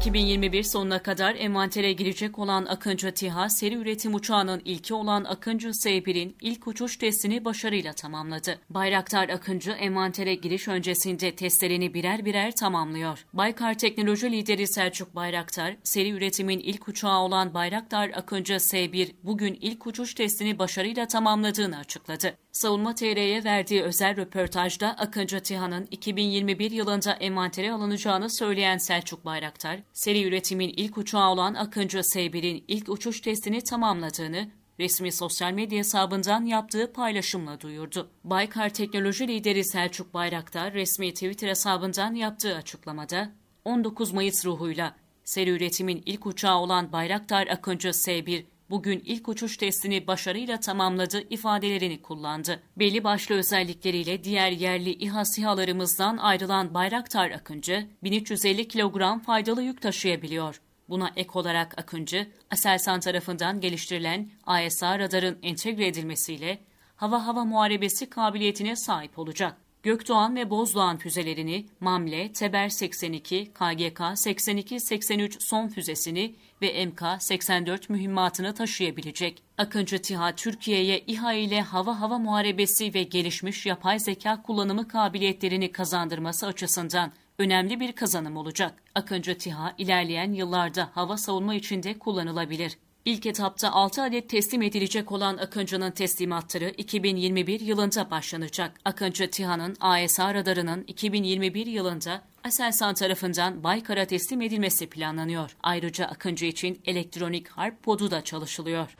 2021 sonuna kadar envantere girecek olan Akıncı TİHA seri üretim uçağının ilki olan Akıncı S1'in ilk uçuş testini başarıyla tamamladı. Bayraktar Akıncı envantere giriş öncesinde testlerini birer birer tamamlıyor. Baykar teknoloji lideri Selçuk Bayraktar, seri üretimin ilk uçağı olan Bayraktar Akıncı S1 bugün ilk uçuş testini başarıyla tamamladığını açıkladı. Savunma TR'ye verdiği özel röportajda Akıncı TİHA'nın 2021 yılında envantere alınacağını söyleyen Selçuk Bayraktar, seri üretimin ilk uçağı olan Akıncı S1'in ilk uçuş testini tamamladığını, resmi sosyal medya hesabından yaptığı paylaşımla duyurdu. Baykar Teknoloji Lideri Selçuk Bayraktar resmi Twitter hesabından yaptığı açıklamada 19 Mayıs ruhuyla seri üretimin ilk uçağı olan Bayraktar Akıncı S1 bugün ilk uçuş testini başarıyla tamamladı ifadelerini kullandı. Belli başlı özellikleriyle diğer yerli İHA SİHA'larımızdan ayrılan Bayraktar Akıncı 1350 kilogram faydalı yük taşıyabiliyor. Buna ek olarak Akıncı, Aselsan tarafından geliştirilen ASA radarın entegre edilmesiyle hava-hava muharebesi kabiliyetine sahip olacak. Gökdoğan ve Bozdoğan füzelerini, Mamle, Teber 82, KGK 82-83 son füzesini ve MK-84 mühimmatını taşıyabilecek. Akıncı TİHA, Türkiye'ye İHA ile hava-hava muharebesi ve gelişmiş yapay zeka kullanımı kabiliyetlerini kazandırması açısından önemli bir kazanım olacak. Akıncı TİHA ilerleyen yıllarda hava savunma içinde kullanılabilir. İlk etapta 6 adet teslim edilecek olan Akıncı'nın teslimatları 2021 yılında başlanacak. Akıncı TİHA'nın ASA radarının 2021 yılında Aselsan tarafından Baykar'a teslim edilmesi planlanıyor. Ayrıca Akıncı için elektronik harp podu da çalışılıyor.